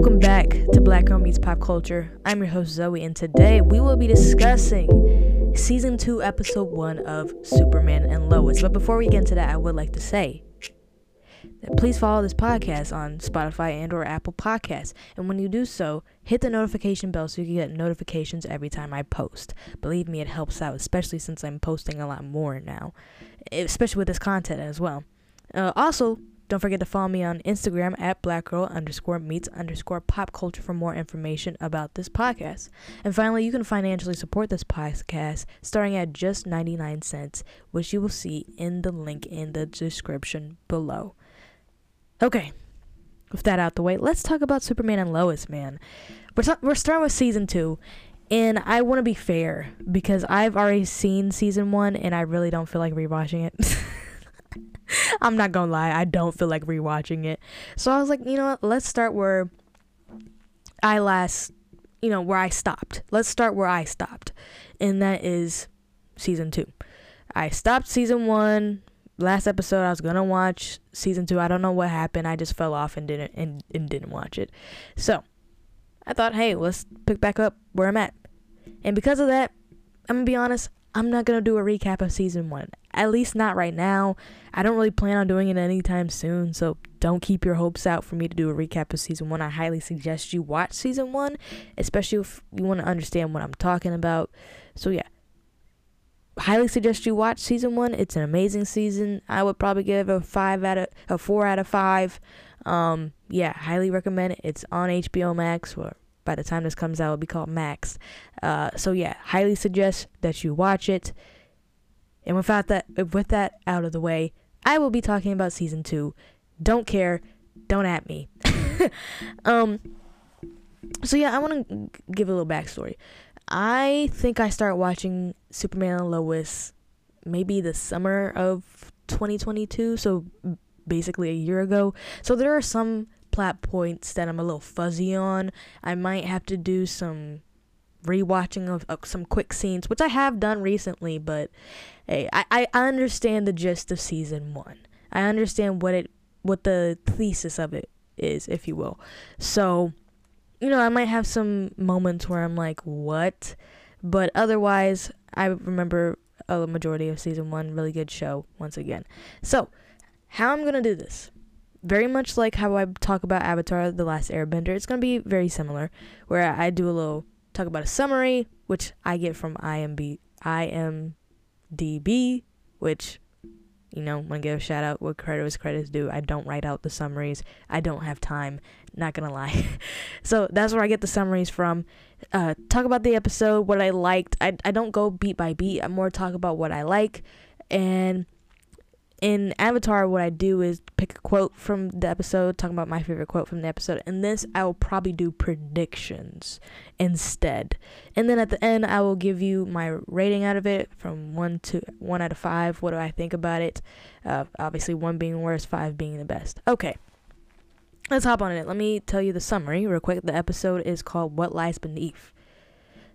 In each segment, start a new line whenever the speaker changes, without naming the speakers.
Welcome back to Black Girl Meets Pop Culture. I'm your host Zoe, and today we will be discussing season two, episode one of Superman and Lois. But before we get into that, I would like to say that please follow this podcast on Spotify and or Apple Podcasts. And when you do so, hit the notification bell so you can get notifications every time I post. Believe me, it helps out, especially since I'm posting a lot more now, especially with this content as well. Uh, also, don't forget to follow me on Instagram at blackgirl underscore meets underscore pop culture for more information about this podcast. And finally, you can financially support this podcast starting at just 99 cents, which you will see in the link in the description below. Okay, with that out the way, let's talk about Superman and Lois, man. We're, t- we're starting with season two. And I want to be fair because I've already seen season one and I really don't feel like rewatching it. I'm not gonna lie, I don't feel like rewatching it. So I was like, you know what, let's start where I last, you know, where I stopped. Let's start where I stopped. And that is season two. I stopped season one. Last episode I was gonna watch season two. I don't know what happened. I just fell off and didn't and, and didn't watch it. So I thought, hey, let's pick back up where I'm at. And because of that, I'm gonna be honest, I'm not gonna do a recap of season one. At least not right now. I don't really plan on doing it anytime soon, so don't keep your hopes out for me to do a recap of season one. I highly suggest you watch season one, especially if you want to understand what I'm talking about. So yeah. Highly suggest you watch season one. It's an amazing season. I would probably give a five out of a four out of five. Um, yeah, highly recommend it. It's on HBO Max or by the time this comes out, it'll be called Max. Uh, so yeah, highly suggest that you watch it. And without that, with that out of the way, I will be talking about season two. Don't care, don't at me. um. So yeah, I want to give a little backstory. I think I started watching Superman and Lois maybe the summer of 2022, so basically a year ago. So there are some plot points that I'm a little fuzzy on. I might have to do some rewatching of, of some quick scenes, which I have done recently, but hey, I, I understand the gist of season one. I understand what it what the thesis of it is, if you will. So, you know, I might have some moments where I'm like, what? But otherwise, I remember a majority of season one. Really good show, once again. So, how I'm gonna do this very much like how I talk about Avatar: The Last Airbender. It's gonna be very similar, where I do a little talk about a summary, which I get from IMB, IMDb, which you know, want to give a shout out what credit was credit's due. I don't write out the summaries. I don't have time. Not gonna lie. so that's where I get the summaries from. Uh, talk about the episode, what I liked. I I don't go beat by beat. I more talk about what I like, and in Avatar, what I do is pick a quote from the episode, talking about my favorite quote from the episode. And this, I will probably do predictions instead. And then at the end, I will give you my rating out of it from one to one out of five. What do I think about it? Uh, obviously, one being worst, five being the best. Okay, let's hop on it. Let me tell you the summary real quick. The episode is called "What Lies Beneath."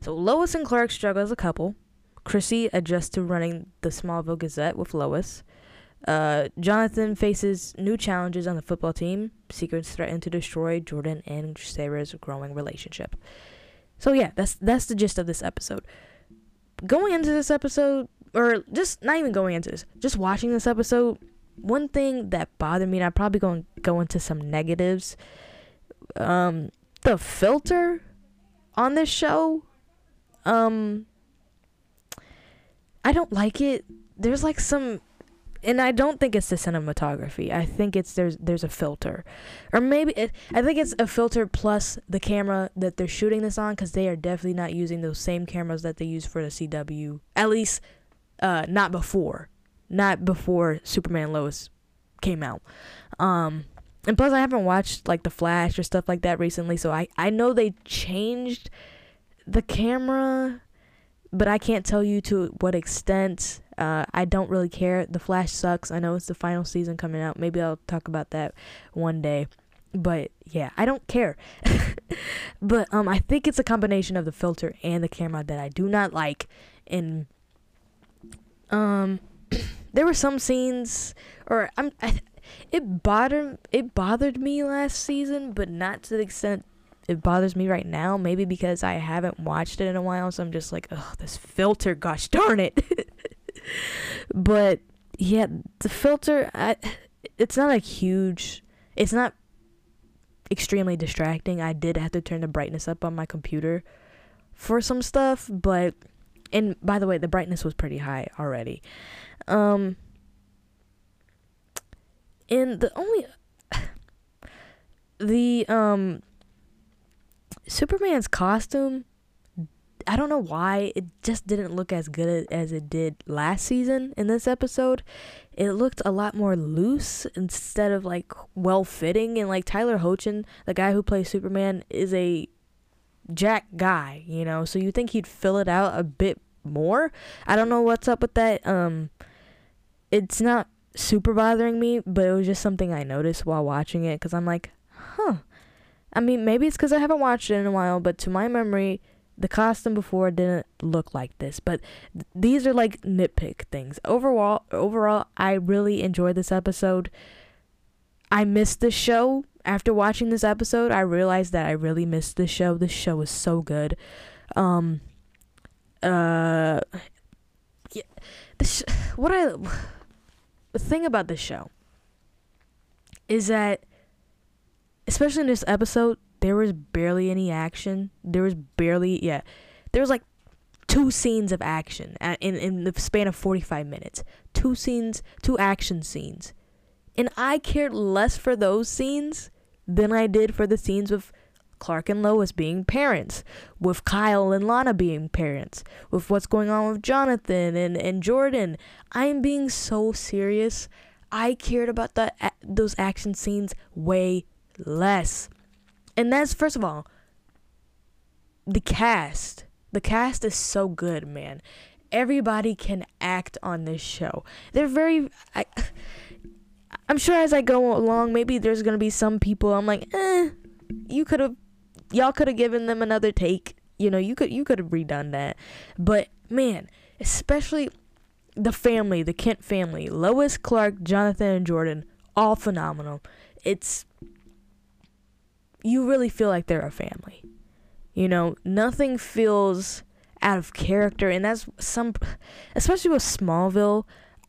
So Lois and Clark struggle as a couple. Chrissy adjusts to running the Smallville Gazette with Lois. Uh, Jonathan faces new challenges on the football team. Secrets threaten to destroy Jordan and Sarah's growing relationship. So yeah, that's that's the gist of this episode. Going into this episode, or just not even going into this, just watching this episode, one thing that bothered me, and I'm probably going to go into some negatives. Um, the filter on this show, um, I don't like it. There's like some and I don't think it's the cinematography. I think it's there's there's a filter, or maybe it, I think it's a filter plus the camera that they're shooting this on because they are definitely not using those same cameras that they use for the CW. At least, uh, not before, not before Superman Lois came out. Um, and plus I haven't watched like the Flash or stuff like that recently, so I I know they changed the camera, but I can't tell you to what extent. Uh, I don't really care. The Flash sucks. I know it's the final season coming out. Maybe I'll talk about that one day. But yeah, I don't care. but um, I think it's a combination of the filter and the camera that I do not like. And um, there were some scenes, or I'm, I, it bothered it bothered me last season, but not to the extent it bothers me right now. Maybe because I haven't watched it in a while, so I'm just like, oh, this filter, gosh darn it. but yeah, the filter, I, it's not a huge, it's not extremely distracting. I did have to turn the brightness up on my computer for some stuff, but and by the way, the brightness was pretty high already. Um, and the only the um Superman's costume I don't know why it just didn't look as good as it did last season in this episode. It looked a lot more loose instead of like well fitting and like Tyler Hoechlin, the guy who plays Superman is a jack guy, you know, so you think he'd fill it out a bit more. I don't know what's up with that. Um it's not super bothering me, but it was just something I noticed while watching it because I'm like, huh. I mean, maybe it's because I haven't watched it in a while, but to my memory, the costume before didn't look like this. But th- these are like nitpick things. Overall, overall, I really enjoyed this episode. I missed the show after watching this episode. I realized that I really missed the show. This show is so good. Um, uh, yeah, the sh- what I the thing about this show is that especially in this episode there was barely any action there was barely yeah there was like two scenes of action in in the span of 45 minutes two scenes two action scenes and i cared less for those scenes than i did for the scenes with Clark and Lois being parents, with Kyle and Lana being parents, with what's going on with Jonathan and, and Jordan. I'm being so serious. I cared about the, those action scenes way less. And that's, first of all, the cast. The cast is so good, man. Everybody can act on this show. They're very. I, I'm sure as I go along, maybe there's gonna be some people I'm like, eh, you could have y'all could have given them another take. You know, you could you could have redone that. But man, especially the family, the Kent family, Lois, Clark, Jonathan, and Jordan, all phenomenal. It's you really feel like they're a family. You know, nothing feels out of character, and that's some, especially with Smallville.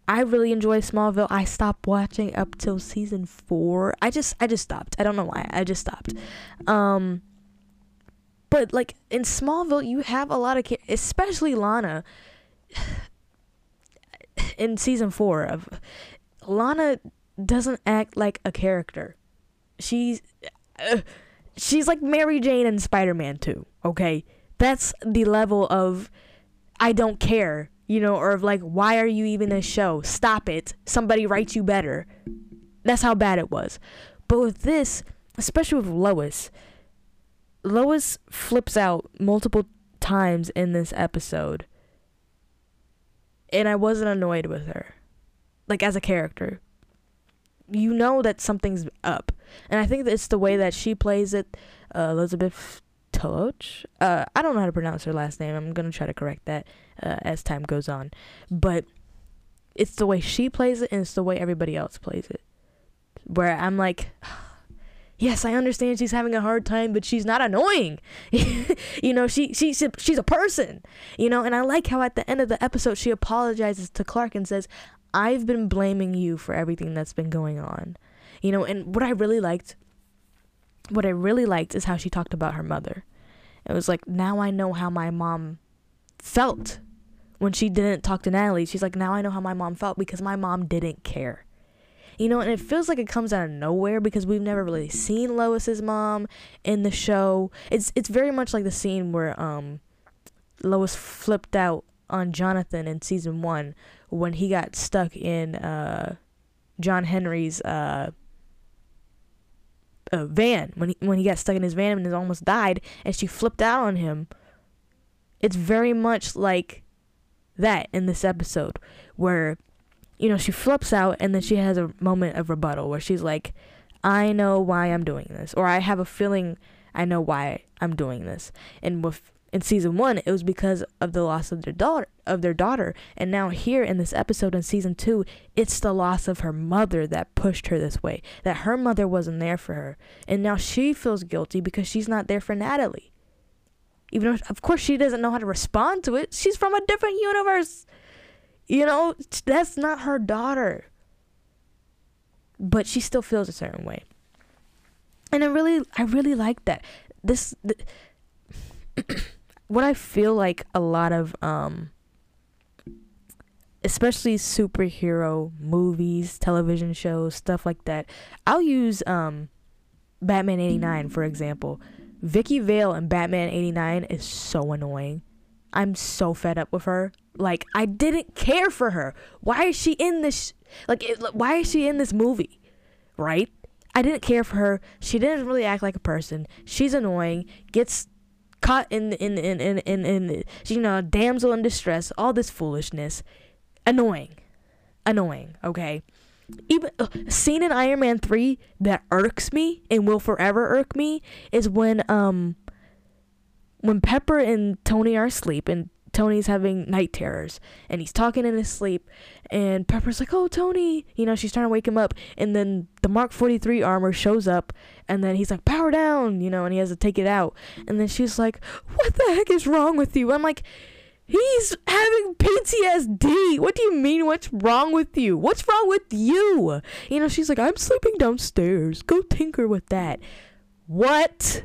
I really enjoy Smallville. I stopped watching up till season four. I just, I just stopped. I don't know why. I just stopped. Um, but like in Smallville, you have a lot of, especially Lana. In season four of Lana doesn't act like a character. She's uh, she's like Mary Jane and Spider-Man too. okay? That's the level of I don't care, you know, or of like why are you even a show? Stop it. Somebody write you better. That's how bad it was. But with this, especially with Lois, Lois flips out multiple times in this episode. And I wasn't annoyed with her. Like as a character. You know that something's up. And I think it's the way that she plays it. Uh, Elizabeth Tulloch. Uh, I don't know how to pronounce her last name. I'm going to try to correct that uh, as time goes on. But it's the way she plays it and it's the way everybody else plays it. Where I'm like, yes, I understand she's having a hard time, but she's not annoying. you know, she, she she's a person. You know, and I like how at the end of the episode she apologizes to Clark and says, "I've been blaming you for everything that's been going on." You know, and what I really liked what I really liked is how she talked about her mother. It was like now I know how my mom felt when she didn't talk to Natalie, she's like, now I know how my mom felt because my mom didn't care. You know, and it feels like it comes out of nowhere because we've never really seen Lois's mom in the show. It's it's very much like the scene where um Lois flipped out on Jonathan in season one when he got stuck in uh John Henry's uh, uh van when he when he got stuck in his van and almost died and she flipped out on him. It's very much like that in this episode where you know she flips out and then she has a moment of rebuttal where she's like I know why I'm doing this or I have a feeling I know why I'm doing this. And with in season 1 it was because of the loss of their daughter of their daughter and now here in this episode in season 2 it's the loss of her mother that pushed her this way that her mother wasn't there for her and now she feels guilty because she's not there for Natalie even though, of course, she doesn't know how to respond to it. She's from a different universe. You know, that's not her daughter. But she still feels a certain way. And I really, I really like that. This, what I feel like a lot of, um, especially superhero movies, television shows, stuff like that. I'll use um, Batman 89, for example Vicki Vale in Batman 89 is so annoying. I'm so fed up with her. Like I didn't care for her. Why is she in this like it, why is she in this movie? Right? I didn't care for her. She didn't really act like a person. She's annoying. Gets caught in in in in in, in you know, damsel in distress, all this foolishness. Annoying. Annoying, okay? even uh, scene in Iron Man 3 that irks me and will forever irk me is when um when Pepper and Tony are asleep and Tony's having night terrors and he's talking in his sleep and Pepper's like, "Oh, Tony," you know, she's trying to wake him up and then the Mark 43 armor shows up and then he's like, "Power down," you know, and he has to take it out. And then she's like, "What the heck is wrong with you?" I'm like, He's having PTSD. What do you mean? What's wrong with you? What's wrong with you? You know, she's like, I'm sleeping downstairs. Go tinker with that. What?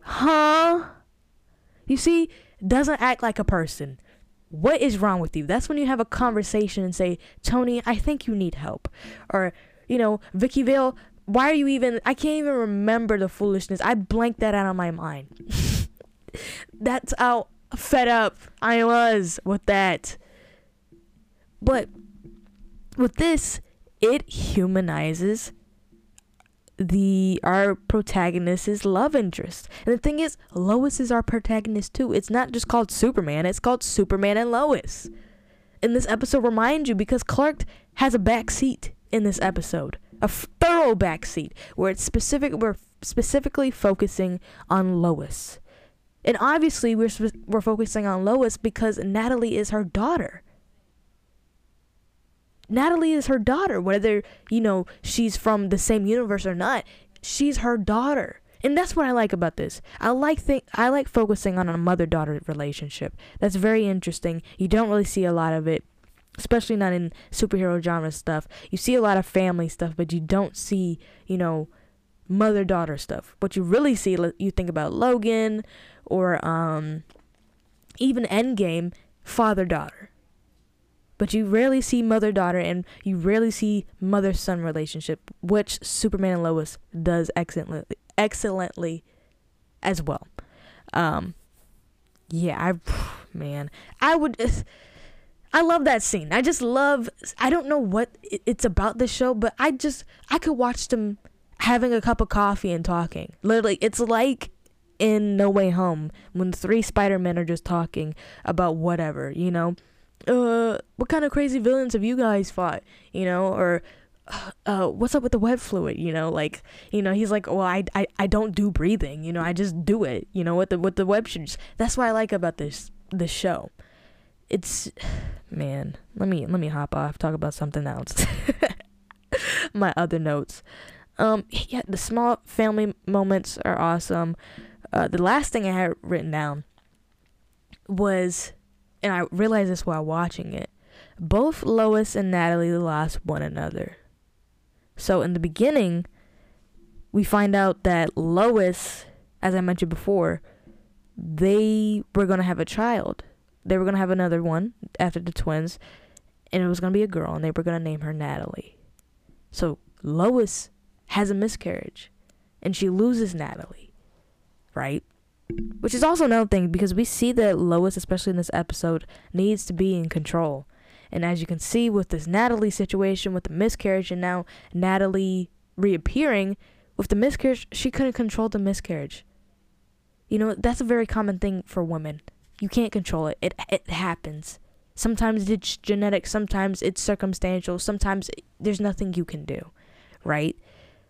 Huh? You see, doesn't act like a person. What is wrong with you? That's when you have a conversation and say, Tony, I think you need help. Or, you know, Vicki Vale, why are you even, I can't even remember the foolishness. I blanked that out of my mind. That's how fed up I was with that. But with this, it humanizes the our protagonist's love interest. And the thing is, Lois is our protagonist too. It's not just called Superman, it's called Superman and Lois. And this episode reminds you because Clark has a back seat in this episode. A thorough back seat where it's specific we're specifically focusing on Lois. And obviously, we're we're focusing on Lois because Natalie is her daughter. Natalie is her daughter, whether you know she's from the same universe or not. She's her daughter, and that's what I like about this. I like think I like focusing on a mother-daughter relationship. That's very interesting. You don't really see a lot of it, especially not in superhero genre stuff. You see a lot of family stuff, but you don't see, you know, mother-daughter stuff. What you really see, you think about Logan or um, even Endgame, father daughter. But you rarely see mother daughter and you rarely see mother son relationship, which Superman and Lois does excellently, excellently as well. Um, yeah, I man, I would. I love that scene. I just love. I don't know what it's about the show, but I just I could watch them having a cup of coffee and talking. Literally, it's like in No Way Home when three Spider-Men are just talking about whatever, you know. Uh, what kind of crazy villains have you guys fought? You know, or uh, what's up with the web fluid? You know, like, you know, he's like, well, I, I, I don't do breathing. You know, I just do it. You know, with the with the web shoots. That's what I like about this this show. It's, man. Let me let me hop off. Talk about something else. My other notes. Um, yeah, the small family moments are awesome. Uh, the last thing I had written down was, and I realized this while watching it, both Lois and Natalie lost one another. So in the beginning, we find out that Lois, as I mentioned before, they were going to have a child. they were gonna have another one after the twins, and it was gonna be a girl, and they were gonna name her Natalie. So Lois has a miscarriage, and she loses Natalie, right? Which is also another thing because we see that Lois, especially in this episode, needs to be in control. And as you can see with this Natalie situation, with the miscarriage, and now Natalie reappearing, with the miscarriage, she couldn't control the miscarriage. You know, that's a very common thing for women. You can't control it. It it happens. Sometimes it's genetic, sometimes it's circumstantial, sometimes there's nothing you can do, right?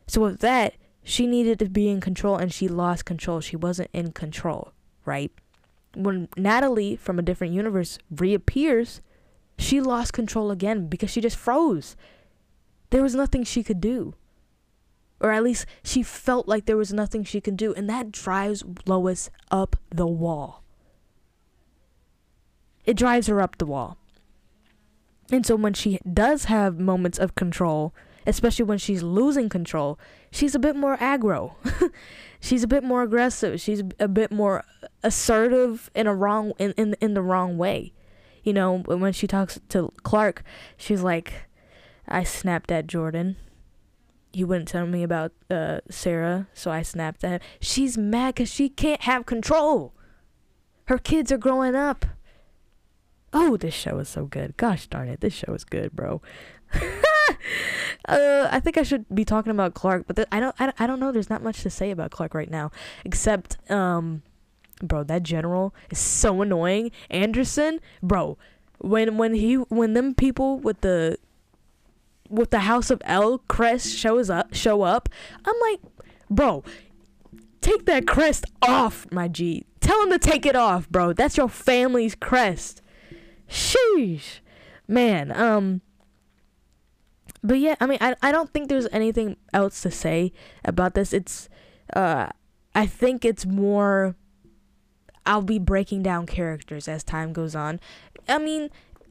So with that, she needed to be in control and she lost control. She wasn't in control, right? When Natalie from a different universe reappears, she lost control again because she just froze. There was nothing she could do. Or at least she felt like there was nothing she could do. And that drives Lois up the wall. It drives her up the wall. And so when she does have moments of control, especially when she's losing control, she's a bit more aggro. she's a bit more aggressive. She's a bit more assertive in a wrong in, in in the wrong way. You know, when she talks to Clark, she's like, "I snapped at Jordan. He wouldn't tell me about uh, Sarah, so I snapped at him." She's mad because she can't have control. Her kids are growing up. Oh, this show is so good. Gosh darn it, this show is good, bro. uh, I think I should be talking about Clark, but th- I don't. I, I don't know. There's not much to say about Clark right now, except um, bro, that general is so annoying. Anderson, bro, when when he when them people with the with the House of El crest shows up show up, I'm like, bro, take that crest off, my G. Tell him to take it off, bro. That's your family's crest. Sheesh, man. Um. But yeah, I mean, I I don't think there's anything else to say about this. It's, uh, I think it's more I'll be breaking down characters as time goes on. I mean,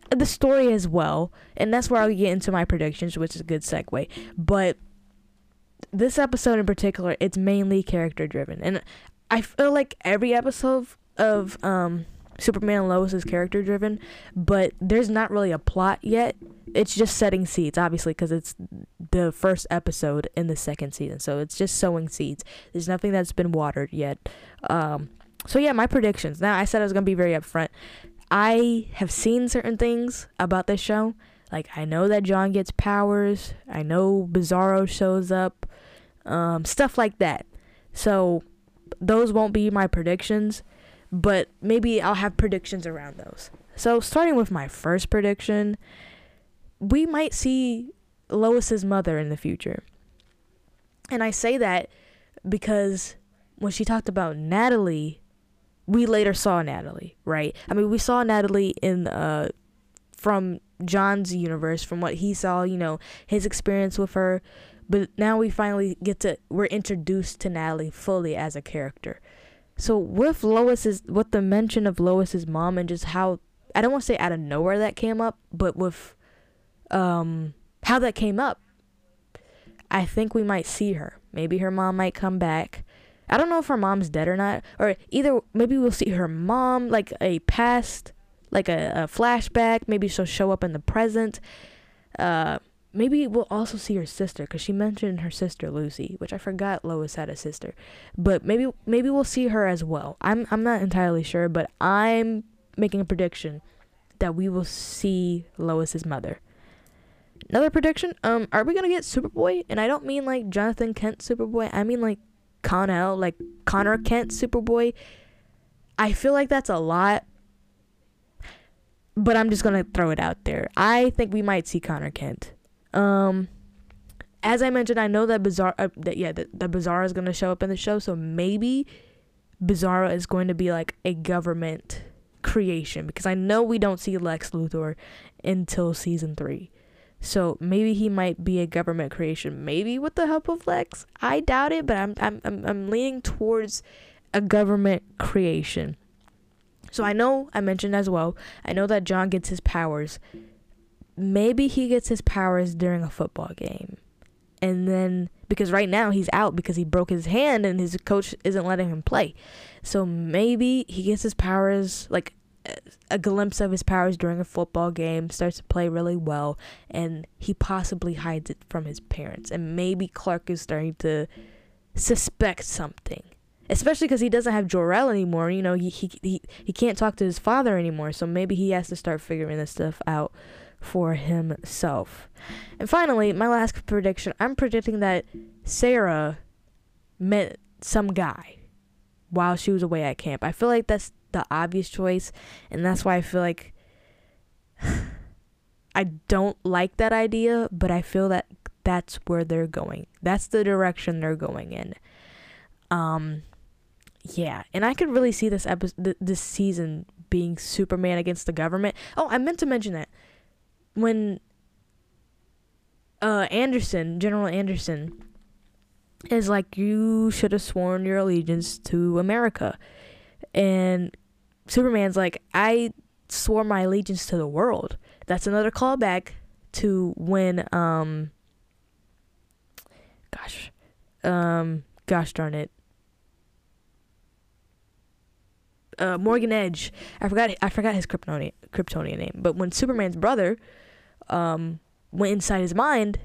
the story as well, and that's where I'll get into my predictions, which is a good segue. But this episode in particular, it's mainly character driven, and I feel like every episode of um, Superman and Lois is character driven, but there's not really a plot yet. It's just setting seeds, obviously, because it's the first episode in the second season, so it's just sowing seeds. There's nothing that's been watered yet. Um, so yeah, my predictions. Now I said I was gonna be very upfront. I have seen certain things about this show. Like I know that John gets powers. I know Bizarro shows up. Um, stuff like that. So those won't be my predictions, but maybe I'll have predictions around those. So starting with my first prediction, we might see Lois's mother in the future. And I say that because when she talked about Natalie we later saw Natalie, right? I mean, we saw Natalie in uh from John's universe, from what he saw, you know, his experience with her. But now we finally get to we're introduced to Natalie fully as a character. So with Lois's with the mention of Lois's mom and just how I don't want to say out of nowhere that came up, but with um how that came up, I think we might see her. Maybe her mom might come back. I don't know if her mom's dead or not, or either maybe we'll see her mom like a past, like a, a flashback. Maybe she'll show up in the present. Uh, maybe we'll also see her sister because she mentioned her sister Lucy, which I forgot Lois had a sister. But maybe maybe we'll see her as well. I'm I'm not entirely sure, but I'm making a prediction that we will see Lois's mother. Another prediction, um, are we gonna get Superboy? And I don't mean like Jonathan Kent Superboy. I mean like Kon-El, like Connor Kent Superboy. I feel like that's a lot. But I'm just gonna throw it out there. I think we might see Connor Kent. Um as I mentioned, I know that Bizarre uh, that yeah, that, that Bizarro is gonna show up in the show, so maybe Bizarro is going to be like a government creation because I know we don't see Lex Luthor until season three. So maybe he might be a government creation, maybe with the help of Lex. I doubt it, but I'm I'm I'm, I'm leaning towards a government creation. So I know I mentioned as well. I know that John gets his powers. Maybe he gets his powers during a football game. And then because right now he's out because he broke his hand and his coach isn't letting him play. So maybe he gets his powers like a glimpse of his powers during a football game, starts to play really well, and he possibly hides it from his parents. And maybe Clark is starting to suspect something. Especially because he doesn't have Jor-El anymore. You know, he, he he he can't talk to his father anymore. So maybe he has to start figuring this stuff out for himself. And finally, my last prediction I'm predicting that Sarah met some guy while she was away at camp. I feel like that's the obvious choice, and that's why I feel like I don't like that idea, but I feel that that's where they're going. That's the direction they're going in. Um yeah, and I could really see this episode th- this season being Superman against the government. Oh, I meant to mention that when uh Anderson, General Anderson is like you should have sworn your allegiance to America. And Superman's like I swore my allegiance to the world. That's another callback to when um gosh um gosh darn it uh, Morgan Edge. I forgot I forgot his Kryptonian Kryptonian name. But when Superman's brother um, went inside his mind,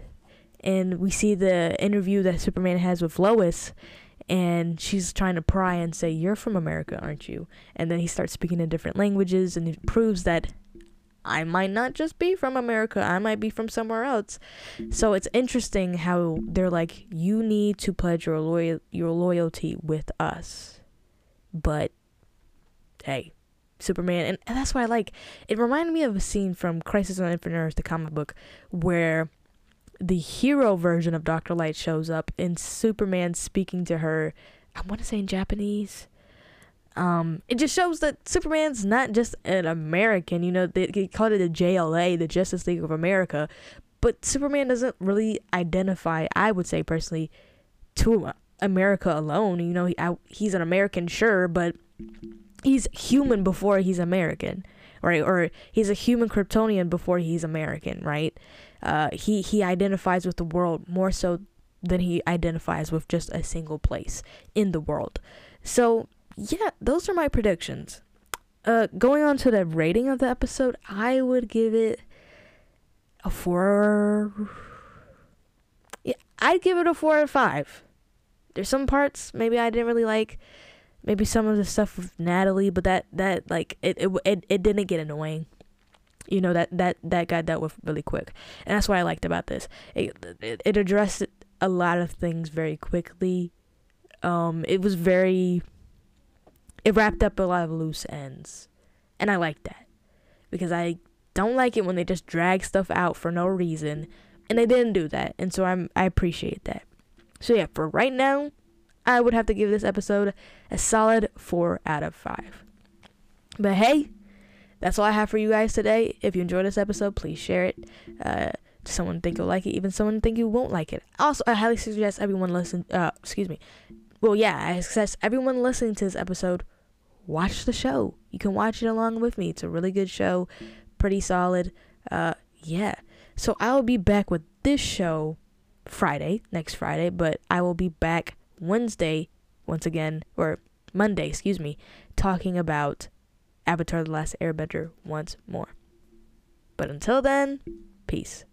and we see the interview that Superman has with Lois, and she's trying to pry and say, "You're from America, aren't you?" And then he starts speaking in different languages, and it proves that I might not just be from America, I might be from somewhere else. So it's interesting how they're like, you need to pledge your loyal your loyalty with us. But hey, Superman, and, and that's why I like. It reminded me of a scene from Crisis on Infinite Earths, the comic book, where the hero version of Doctor Light shows up, and Superman speaking to her. I want to say in Japanese. Um, it just shows that Superman's not just an American. You know, they, they called it the JLA, the Justice League of America, but Superman doesn't really identify. I would say personally, to America alone. You know, he, I, he's an American, sure, but he's human before he's American, right? Or he's a human Kryptonian before he's American, right? Uh, he he identifies with the world more so than he identifies with just a single place in the world. So yeah, those are my predictions. Uh, going on to the rating of the episode, I would give it a four. Yeah, I'd give it a four out of five. There's some parts maybe I didn't really like maybe some of the stuff with Natalie, but that that like it it it, it didn't get annoying. You know that that that got dealt with really quick, and that's what I liked about this. It it, it addressed a lot of things very quickly. Um, it was very. It wrapped up a lot of loose ends, and I like that because I don't like it when they just drag stuff out for no reason, and they didn't do that, and so I'm I appreciate that. So yeah, for right now, I would have to give this episode a solid 4 out of 5. But hey, that's all I have for you guys today. If you enjoyed this episode, please share it. Uh, to someone think you'll like it, even someone think you won't like it. Also, I highly suggest everyone listen. Uh, excuse me. Well, yeah, I suggest everyone listening to this episode watch the show. You can watch it along with me. It's a really good show, pretty solid. Uh, yeah. So I will be back with this show Friday, next Friday, but I will be back Wednesday, once again, or Monday, excuse me, talking about Avatar The Last Airbender once more. But until then, peace.